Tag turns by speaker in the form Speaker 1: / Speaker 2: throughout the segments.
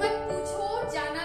Speaker 1: मत पूछो जाना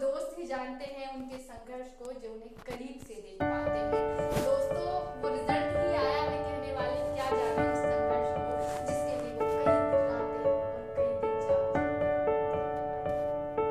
Speaker 1: दोस्त ही जानते हैं उनके संघर्ष को जो उन्हें करीब से देख पाते